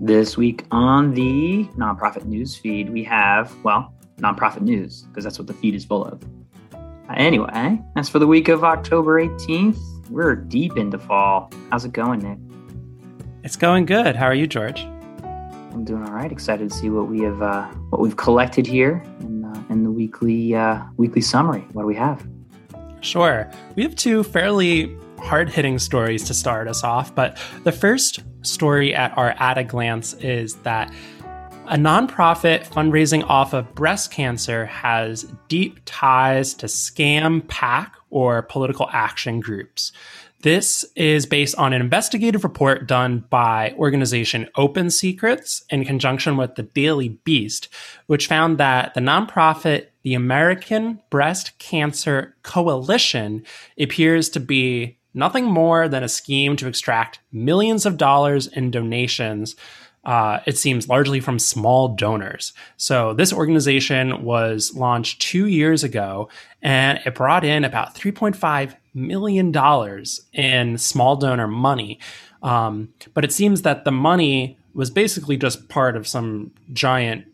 This week on the nonprofit news feed, we have, well, nonprofit news, because that's what the feed is full of. Anyway, as for the week of October 18th, we're deep into fall. How's it going, Nick? It's going good. How are you, George? I'm doing all right. Excited to see what we have, uh, what we've collected here in, uh, in the weekly uh, weekly summary. What do we have? Sure. We have two fairly hard hitting stories to start us off, but the first story at our at a glance is that a nonprofit fundraising off of breast cancer has deep ties to scam PAC or political action groups. This is based on an investigative report done by organization Open Secrets in conjunction with the Daily Beast, which found that the nonprofit the American Breast Cancer Coalition appears to be nothing more than a scheme to extract millions of dollars in donations. Uh, it seems largely from small donors. So, this organization was launched two years ago and it brought in about $3.5 million in small donor money. Um, but it seems that the money was basically just part of some giant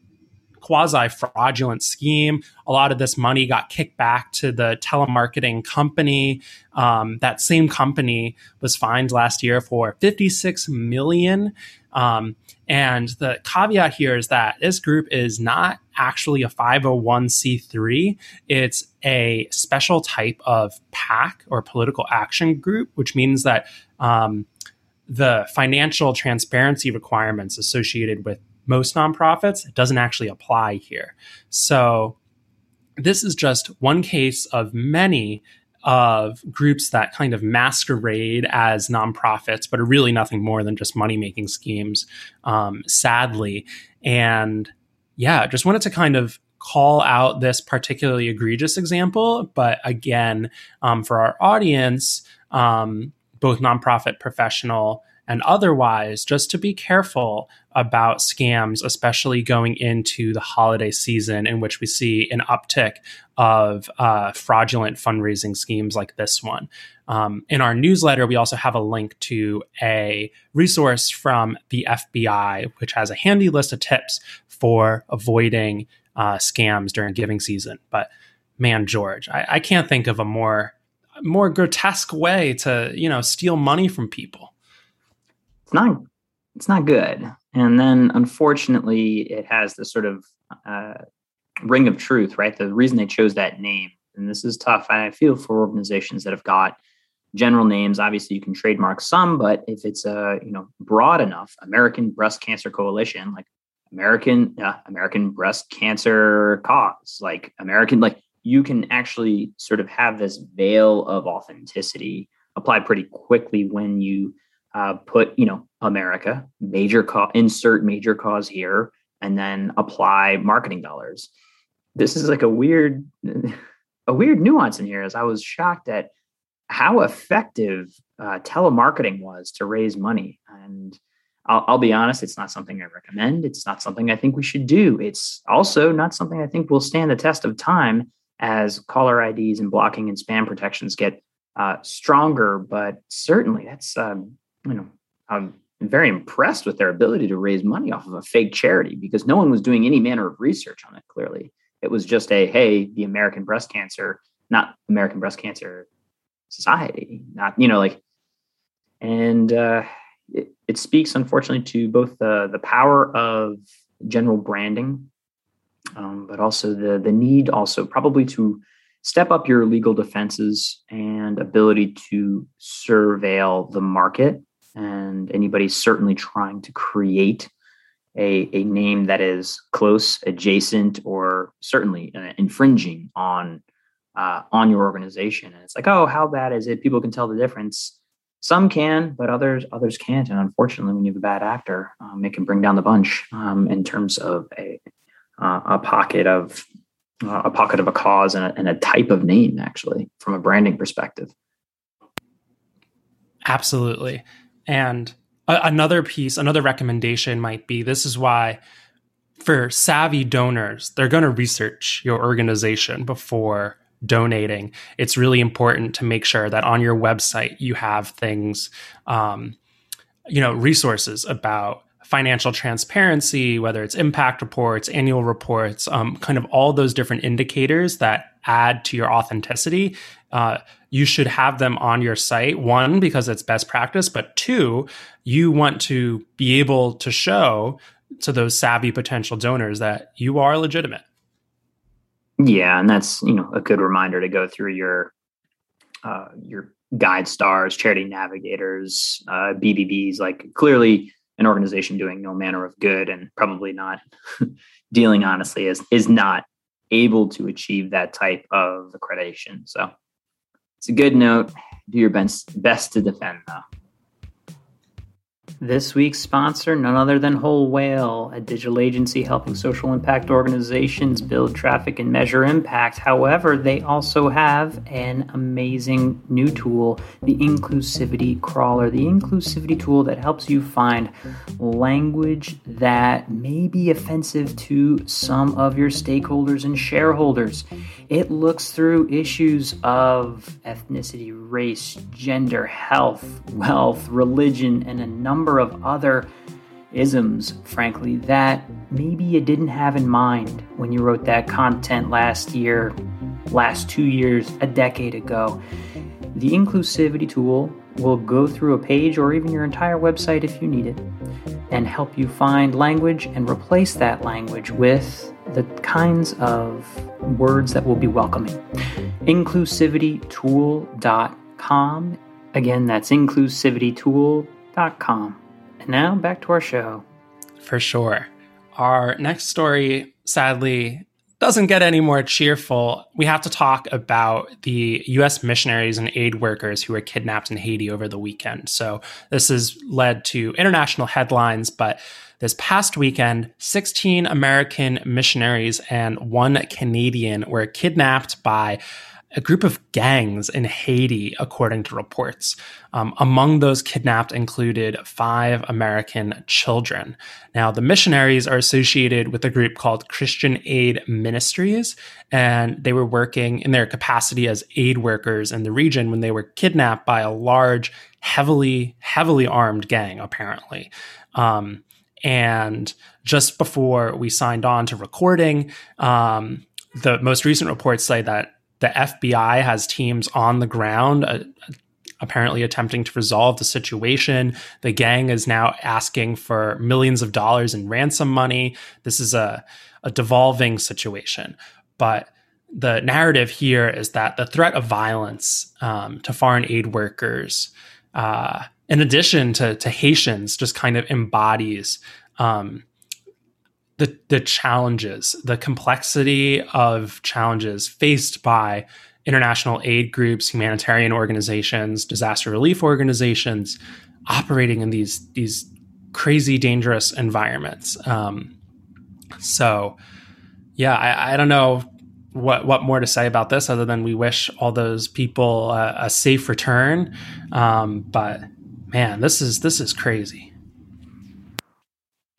quasi fraudulent scheme. A lot of this money got kicked back to the telemarketing company. Um, that same company was fined last year for 56 million. Um, and the caveat here is that this group is not actually a 501c3. It's a special type of PAC or political action group, which means that um, the financial transparency requirements associated with most nonprofits, it doesn't actually apply here. So this is just one case of many of groups that kind of masquerade as nonprofits, but are really nothing more than just money making schemes, um, sadly. And yeah, just wanted to kind of call out this particularly egregious example. But again, um, for our audience, um, both nonprofit professional and otherwise, just to be careful about scams, especially going into the holiday season, in which we see an uptick of uh, fraudulent fundraising schemes like this one. Um, in our newsletter, we also have a link to a resource from the FBI, which has a handy list of tips for avoiding uh, scams during giving season. But man, George, I, I can't think of a more more grotesque way to you know steal money from people not it's not good. And then unfortunately, it has this sort of uh, ring of truth, right? The reason they chose that name, and this is tough. I feel for organizations that have got general names. Obviously, you can trademark some, but if it's a you know broad enough, American Breast Cancer Coalition, like American uh, American Breast Cancer Cause, like American, like you can actually sort of have this veil of authenticity apply pretty quickly when you uh, put you know America major co- insert major cause here and then apply marketing dollars. This is like a weird a weird nuance in here as I was shocked at how effective uh, telemarketing was to raise money. And I'll, I'll, be honest it's not something i recommend. It's not something i think we should do. It's also not something i think will stand the test of time as caller ids and blocking and spam protections get uh, stronger but certainly that's um, you know, I'm very impressed with their ability to raise money off of a fake charity because no one was doing any manner of research on it. Clearly, it was just a hey, the American Breast Cancer, not American Breast Cancer Society, not you know like, and uh, it, it speaks unfortunately to both the the power of general branding, um, but also the the need also probably to step up your legal defenses and ability to surveil the market and anybody's certainly trying to create a, a name that is close, adjacent, or certainly uh, infringing on uh, on your organization. And it's like, oh, how bad is it? People can tell the difference. Some can, but others others can't. And unfortunately, when you have a bad actor, um, it can bring down the bunch um, in terms of a uh, a pocket of uh, a pocket of a cause and a, and a type of name, actually, from a branding perspective. Absolutely. And a- another piece, another recommendation might be this is why for savvy donors, they're going to research your organization before donating. It's really important to make sure that on your website you have things, um, you know, resources about financial transparency, whether it's impact reports, annual reports, um, kind of all those different indicators that add to your authenticity, uh, you should have them on your site. One, because it's best practice, but two, you want to be able to show to those savvy potential donors that you are legitimate. Yeah, and that's you know a good reminder to go through your uh, your guide stars, charity navigators, uh, BBBs. Like clearly, an organization doing no manner of good and probably not dealing honestly is is not able to achieve that type of accreditation. So it's a good note. Do your best best to defend though. This week's sponsor, none other than Whole Whale, a digital agency helping social impact organizations build traffic and measure impact. However, they also have an amazing new tool, the Inclusivity Crawler, the inclusivity tool that helps you find language that may be offensive to some of your stakeholders and shareholders. It looks through issues of ethnicity, race, gender, health, wealth, religion, and a number of other isms, frankly, that maybe you didn't have in mind when you wrote that content last year, last two years, a decade ago. The inclusivity tool will go through a page or even your entire website if you need it and help you find language and replace that language with the kinds of words that will be welcoming. Inclusivitytool.com. Again, that's inclusivitytool.com. And now back to our show. For sure. Our next story, sadly, doesn't get any more cheerful. We have to talk about the US missionaries and aid workers who were kidnapped in Haiti over the weekend. So, this has led to international headlines, but this past weekend, 16 American missionaries and one Canadian were kidnapped by a group of gangs in Haiti, according to reports. Um, among those kidnapped included five American children. Now, the missionaries are associated with a group called Christian Aid Ministries, and they were working in their capacity as aid workers in the region when they were kidnapped by a large, heavily, heavily armed gang, apparently. Um, and just before we signed on to recording, um, the most recent reports say that the FBI has teams on the ground. Uh, apparently attempting to resolve the situation. The gang is now asking for millions of dollars in ransom money. This is a, a devolving situation. But the narrative here is that the threat of violence um, to foreign aid workers, uh, in addition to, to Haitians, just kind of embodies um, the the challenges, the complexity of challenges faced by international aid groups, humanitarian organizations, disaster relief organizations operating in these these crazy dangerous environments. Um, so, yeah, I, I, don't know what what more to say about this other than we wish all those people uh, a safe return. Um, but man, this is this is crazy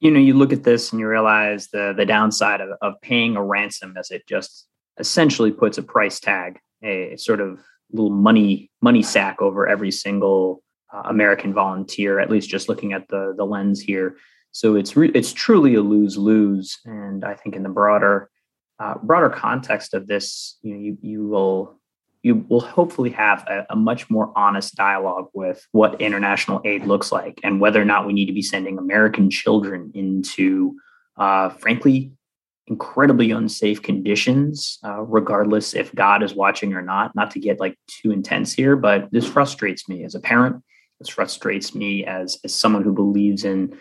you know, you look at this and you realize the the downside of, of paying a ransom as it just essentially puts a price tag, a sort of little money money sack over every single uh, American volunteer. At least just looking at the the lens here. So it's re- it's truly a lose lose, and I think in the broader uh, broader context of this, you know, you you will you will hopefully have a, a, much more honest dialogue with what international aid looks like and whether or not we need to be sending American children into, uh, frankly, incredibly unsafe conditions, uh, regardless if God is watching or not. Not to get like too intense here, but this frustrates me as a parent. This frustrates me as, as someone who believes in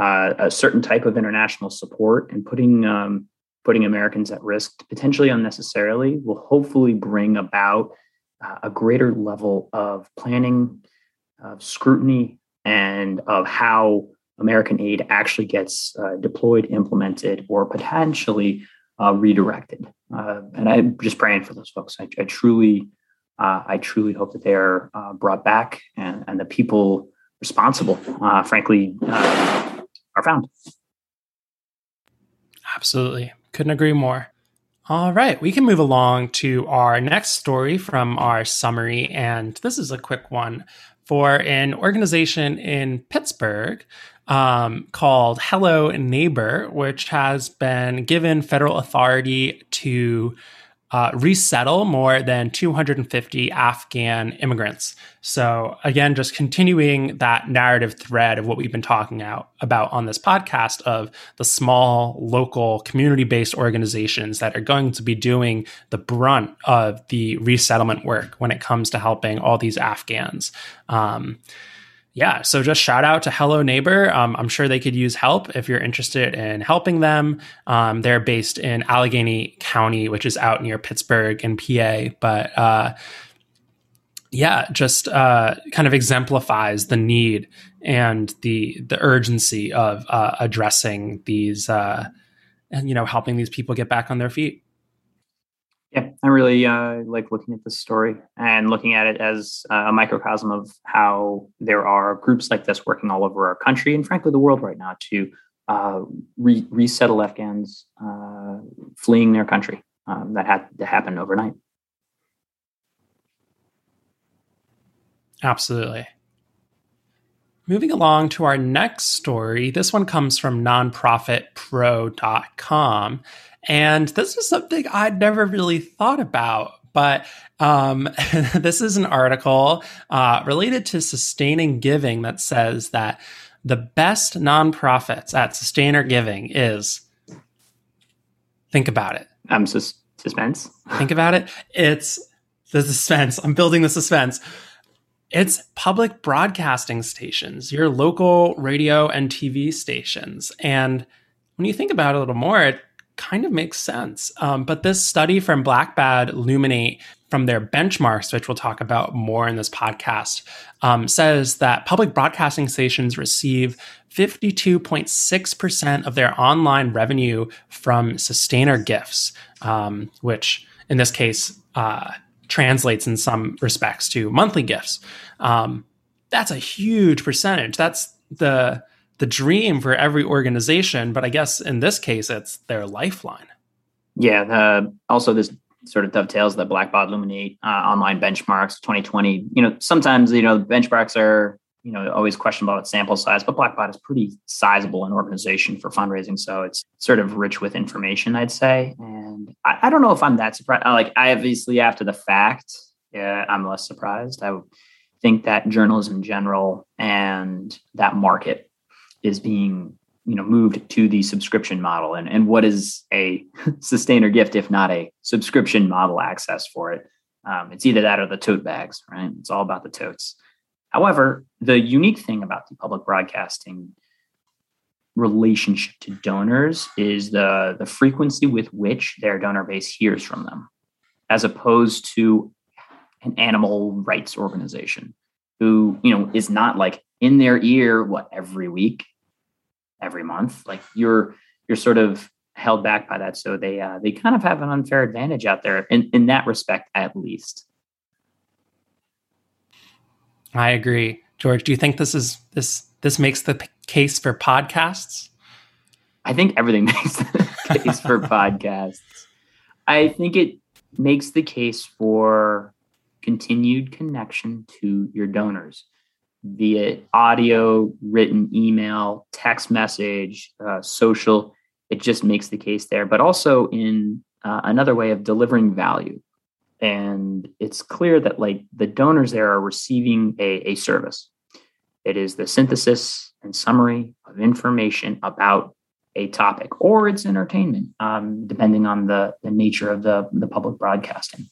uh, a certain type of international support and putting um, putting Americans at risk potentially unnecessarily will hopefully bring about uh, a greater level of planning, of scrutiny, and of how American aid actually gets uh, deployed, implemented, or potentially uh, redirected. Uh, and I'm just praying for those folks. I, I truly, uh, I truly hope that they are uh, brought back and, and the people responsible, frankly, are found. Absolutely. Couldn't agree more. All right, we can move along to our next story from our summary. And this is a quick one for an organization in Pittsburgh um, called Hello Neighbor, which has been given federal authority to uh, resettle more than 250 Afghan immigrants. So, again, just continuing that narrative thread of what we've been talking out, about on this podcast of the small, local, community based organizations that are going to be doing the brunt of the resettlement work when it comes to helping all these Afghans. Um, yeah, so just shout out to Hello Neighbor. Um, I'm sure they could use help if you're interested in helping them. Um, they're based in Allegheny County, which is out near Pittsburgh and PA. But uh, yeah, just uh, kind of exemplifies the need and the the urgency of uh, addressing these uh, and you know helping these people get back on their feet. Yeah, I really uh, like looking at this story and looking at it as a microcosm of how there are groups like this working all over our country and, frankly, the world right now to uh, re- resettle Afghans uh, fleeing their country. Um, that had to happen overnight. Absolutely. Moving along to our next story, this one comes from nonprofitpro.com. And this is something I'd never really thought about. But um, this is an article uh, related to sustaining giving that says that the best nonprofits at sustainer giving is think about it. I'm sus- suspense. Think about it. It's the suspense. I'm building the suspense. It's public broadcasting stations, your local radio and TV stations. And when you think about it a little more, it kind of makes sense. Um, but this study from Blackbaud Luminate from their benchmarks, which we'll talk about more in this podcast, um, says that public broadcasting stations receive 52.6% of their online revenue from sustainer gifts, um, which in this case uh, translates in some respects to monthly gifts. Um, that's a huge percentage. That's the the dream for every organization, but I guess in this case, it's their lifeline. Yeah. Uh, also, this sort of dovetails the Blackbaud Luminate uh, online benchmarks 2020. You know, sometimes you know benchmarks are you know always question about sample size, but Blackbaud is pretty sizable an organization for fundraising, so it's sort of rich with information, I'd say. And I, I don't know if I'm that surprised. Like, I obviously after the fact, yeah, I'm less surprised. I think that journalism in general and that market is being you know moved to the subscription model and and what is a sustainer gift if not a subscription model access for it um, it's either that or the tote bags right it's all about the totes however the unique thing about the public broadcasting relationship to donors is the the frequency with which their donor base hears from them as opposed to an animal rights organization who you know is not like in their ear what every week every month. Like you're you're sort of held back by that. So they uh, they kind of have an unfair advantage out there in, in that respect, at least. I agree, George. Do you think this is this this makes the p- case for podcasts? I think everything makes the case for podcasts. I think it makes the case for continued connection to your donors via audio, written email, text message, uh, social. It just makes the case there, but also in uh, another way of delivering value. And it's clear that like the donors there are receiving a, a service. It is the synthesis and summary of information about a topic, or it's entertainment, um, depending on the, the nature of the, the public broadcasting.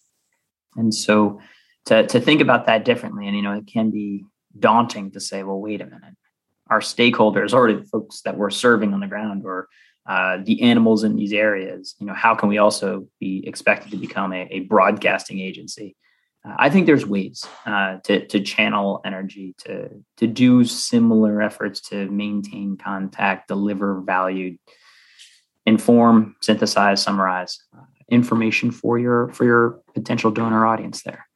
And so to, to think about that differently, and you know, it can be daunting to say, well, wait a minute, our stakeholders, or the folks that we're serving on the ground, or uh, the animals in these areas, you know, how can we also be expected to become a, a broadcasting agency? Uh, I think there's ways uh, to to channel energy to to do similar efforts to maintain contact, deliver value, inform, synthesize, summarize uh, information for your for your potential donor audience there.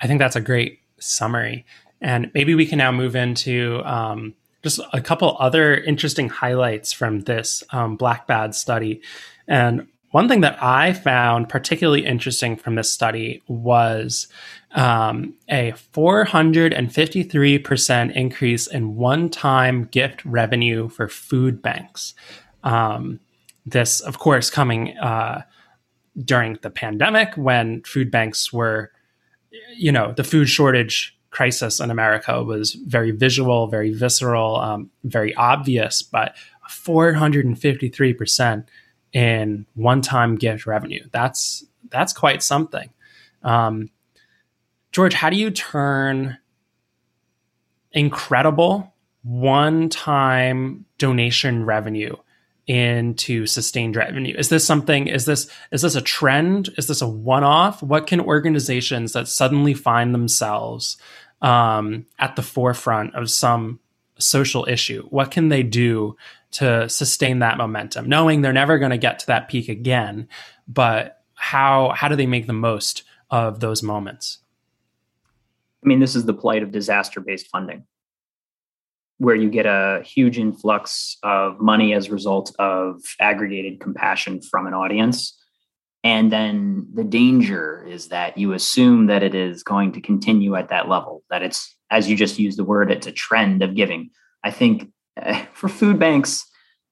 I think that's a great summary. And maybe we can now move into um, just a couple other interesting highlights from this um, Blackbaud study. And one thing that I found particularly interesting from this study was um, a 453% increase in one time gift revenue for food banks. Um, this, of course, coming uh, during the pandemic when food banks were, you know, the food shortage crisis in America was very visual, very visceral, um, very obvious, but 453% in one-time gift revenue. That's that's quite something. Um, George, how do you turn incredible one-time donation revenue into sustained revenue? Is this something? Is this is this a trend? Is this a one-off? What can organizations that suddenly find themselves um, at the forefront of some social issue? What can they do to sustain that momentum, knowing they're never going to get to that peak again. But how how do they make the most of those moments? I mean, this is the plight of disaster based funding, where you get a huge influx of money as a result of aggregated compassion from an audience. And then the danger is that you assume that it is going to continue at that level, that it's, as you just used the word, it's a trend of giving. I think eh, for food banks,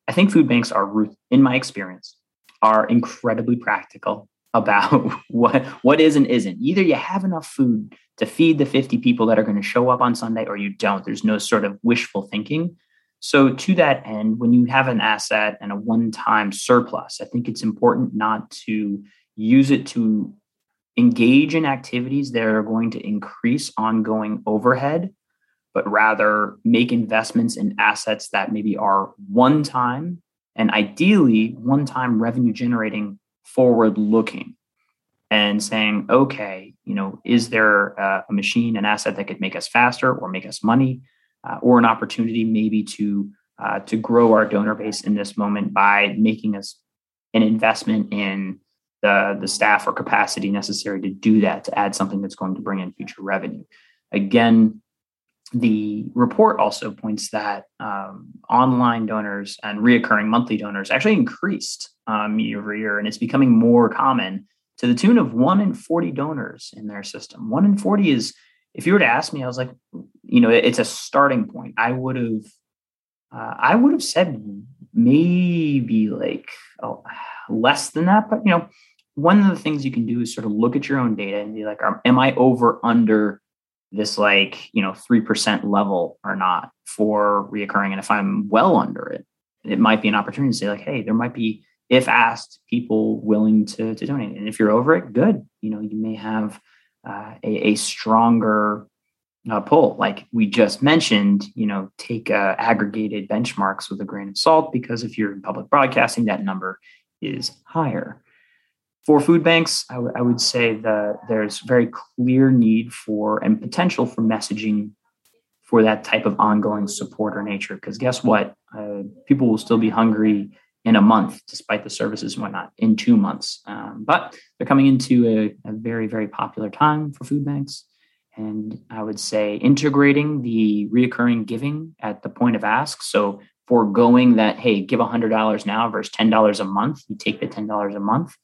I think food banks are, in my experience, are incredibly practical about what what is and isn't. Either you have enough food to feed the 50 people that are going to show up on Sunday, or you don't. There's no sort of wishful thinking. So, to that end, when you have an asset and a one-time surplus, I think it's important not to use it to engage in activities that are going to increase ongoing overhead but rather make investments in assets that maybe are one time and ideally one time revenue generating forward looking and saying okay you know is there a, a, machine an asset that could make us faster or make us money uh, or an opportunity maybe to uh, to grow our donor base in this moment by making us an investment in the the staff or capacity necessary to do that to add something that's going to bring in future revenue again the report also points that um, online donors and reoccurring monthly donors actually increased um, year over year, and it's becoming more common to the tune of one in 40 donors in their system. One in 40 is, if you were to ask me, I was like, you know, it's a starting point. I would have, uh, I would have said maybe like oh, less than that, but you know, one of the things you can do is sort of look at your own data and be like, am I over under this like you know 3% level or not for reoccurring? And if i'm well under it it might be an opportunity to say like hey there might be if asked people willing to, to donate. And if you're over it good. You know you may have uh, a, a, stronger uh, pull like we just mentioned you know take uh, aggregated benchmarks with a grain of salt because if you're in public broadcasting that number is higher for food banks, I, w- I would say that there's very clear need for and potential for messaging for that type of ongoing support or nature. Because guess what? Uh, people will still be hungry in a month, despite the services and whatnot, in two months. Um, but they're coming into a, a, very, very popular time for food banks. And I would say integrating the reoccurring giving at the point of ask. So foregoing that, hey, give $100 now versus $10 a month, you take the $10 a month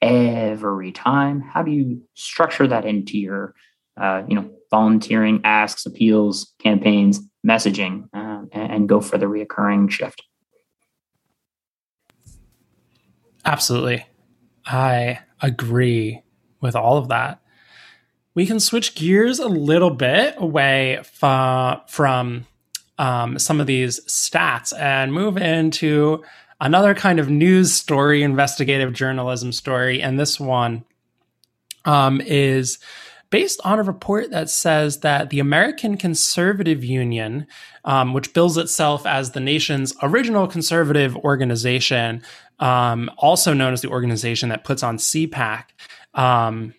every time? How do you structure that into your, uh, you know, volunteering asks, appeals, campaigns, messaging, uh, and, and go for the reoccurring shift? Absolutely. I agree with all of that. We can switch gears a little bit away from um, some of these stats and move into another kind of news story, investigative journalism story. And this one um, is based on a report that says that the American Conservative Union, um, which bills itself as the nation's original conservative organization, um, also known as the organization that puts on CPAC, um,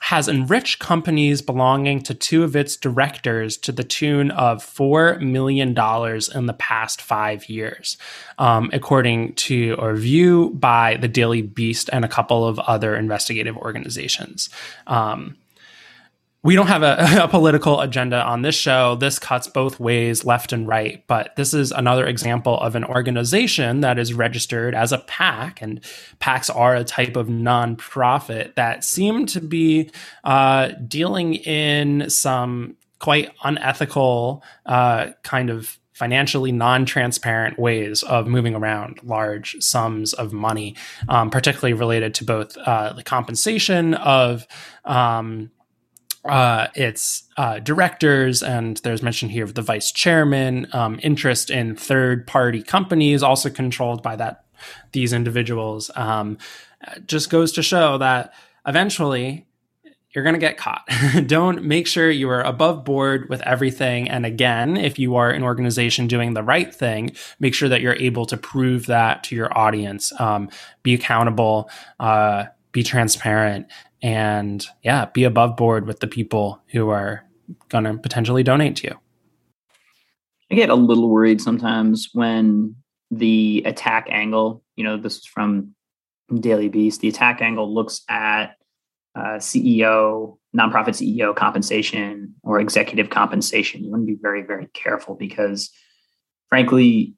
has enriched companies belonging to two of its directors to the tune of $4 million in the past five years, um, according to a review by the Daily Beast and a couple of other investigative organizations. Um, we don't have a, a, political agenda on this show. This cuts both ways, left and right. But this is another example of an organization that is registered as a PAC, and PACs are a type of nonprofit that seem to be uh, dealing in some quite unethical uh, kind of financially non-transparent ways of moving around large sums of money, um, particularly related to both uh, the compensation of um, uh, its uh, directors, and there's mention here of the vice chairman, um, interest in third party companies, also controlled by that these individuals. Um, just goes to show that eventually you're going to get caught. Don't make sure you are above board with everything. And again, if you are an organization doing the right thing, make sure that you're able to prove that to your audience. Um, be accountable, uh, be transparent, and yeah, be above board with the people who are going to potentially donate to you. I get a little worried sometimes when the attack angle, you know, this is from Daily Beast, the attack angle looks at uh, CEO, nonprofit CEO compensation or executive compensation. You want to be very, very careful because, frankly,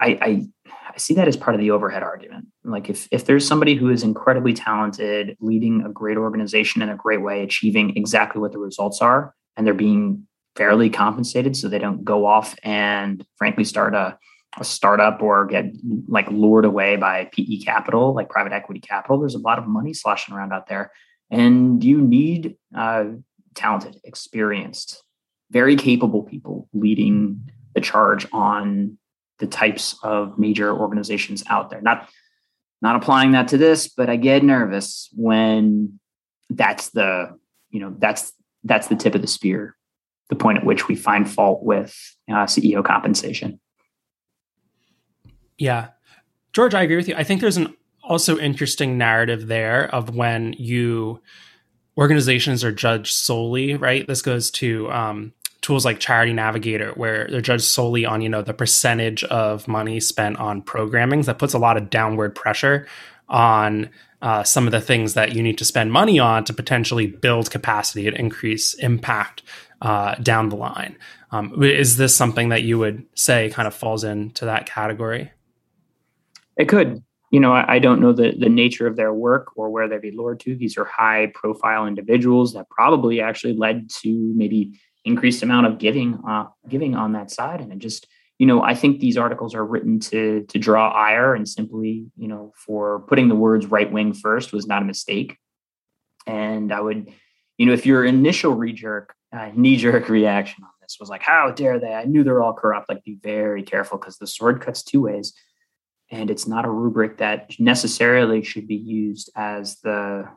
I, I I see that as part of the overhead argument. Like if if there's somebody who is incredibly talented, leading a great organization in a great way, achieving exactly what the results are, and they're being fairly compensated so they don't go off and frankly start a, a startup or get like lured away by PE capital, like private equity capital. There's a lot of money sloshing around out there. And you need uh, talented, experienced, very capable people leading the charge on the types of major organizations out there. Not not applying that to this, but I get nervous when that's the you know that's that's the tip of the spear, the point at which we find fault with uh, CEO compensation. Yeah, George, I agree with you. I think there's an also interesting narrative there of when you organizations are judged solely, right? This goes to um, tools like Charity Navigator, where they're judged solely on you know the percentage of money spent on programming. That puts a lot of downward pressure on uh, some of the things that you need to spend money on to potentially build capacity and increase impact uh, down the line. Um, is this something that you would say kind of falls into that category? It could. You know, I, I don't know the, the nature of their work or where they'd be lured to. These are high profile individuals that probably actually led to maybe increased amount of giving uh, giving on that side. And it just you know i think these articles are written to to draw ire and simply you know for putting the words right wing first was not a mistake. And i would you know if your initial re-jerk uh, knee-jerk reaction on this was like how dare they? I knew they're all corrupt like be very careful because the sword cuts two ways. And it's not a rubric that necessarily should be used as the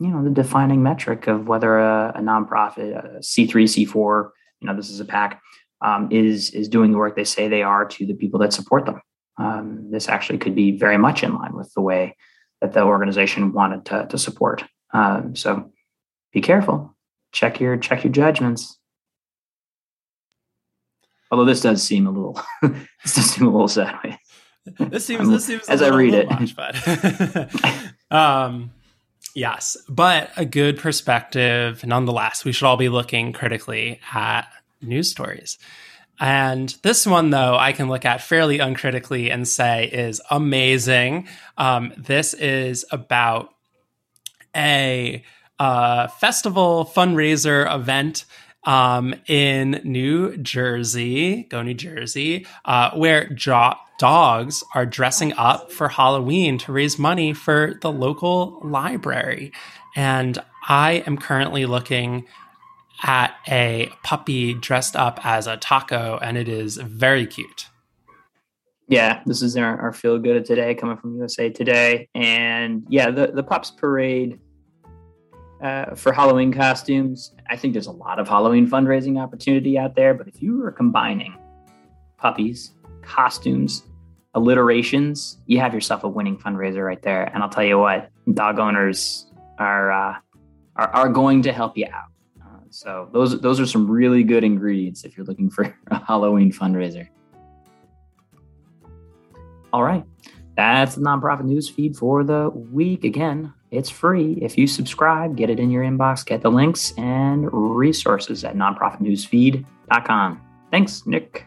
you know the defining metric of whether a, a nonprofit, a C three, C four, you know, this is a PAC, um, is is doing the work they say they are to the people that support them. Um, this actually could be very much in line with the way that the organization wanted to, to support. Um, so be careful. Check your check your judgments. Although this does seem a little this does seem a little sideways. This seems this seems as I read it. Um Yes, but a good perspective nonetheless. We should all be looking critically at news stories. And this one, though, I can look at fairly uncritically and say is amazing. Um, this is about a uh, festival fundraiser event um, in New Jersey, go New Jersey, uh, where jo- dogs are dressing up for Halloween to raise money for the local library. And I am currently looking at a puppy dressed up as a taco, and it is very cute. Yeah, this is our, our feel good of today coming from USA Today. And yeah, the, the Pups Parade uh, for Halloween costumes. I think there's a lot of Halloween fundraising opportunity out there, but if you are combining puppies, costumes, alliterations, you have yourself a winning fundraiser right there. And I'll tell you what, dog owners are uh, are, are going to help you out. Uh, so those those are some really good ingredients if you're looking for a Halloween fundraiser. All right, that's the nonprofit news feed for the week. Again, It's free. If you subscribe, get it in your inbox, get the links and resources at nonprofitnewsfeed.com. Thanks, Nick.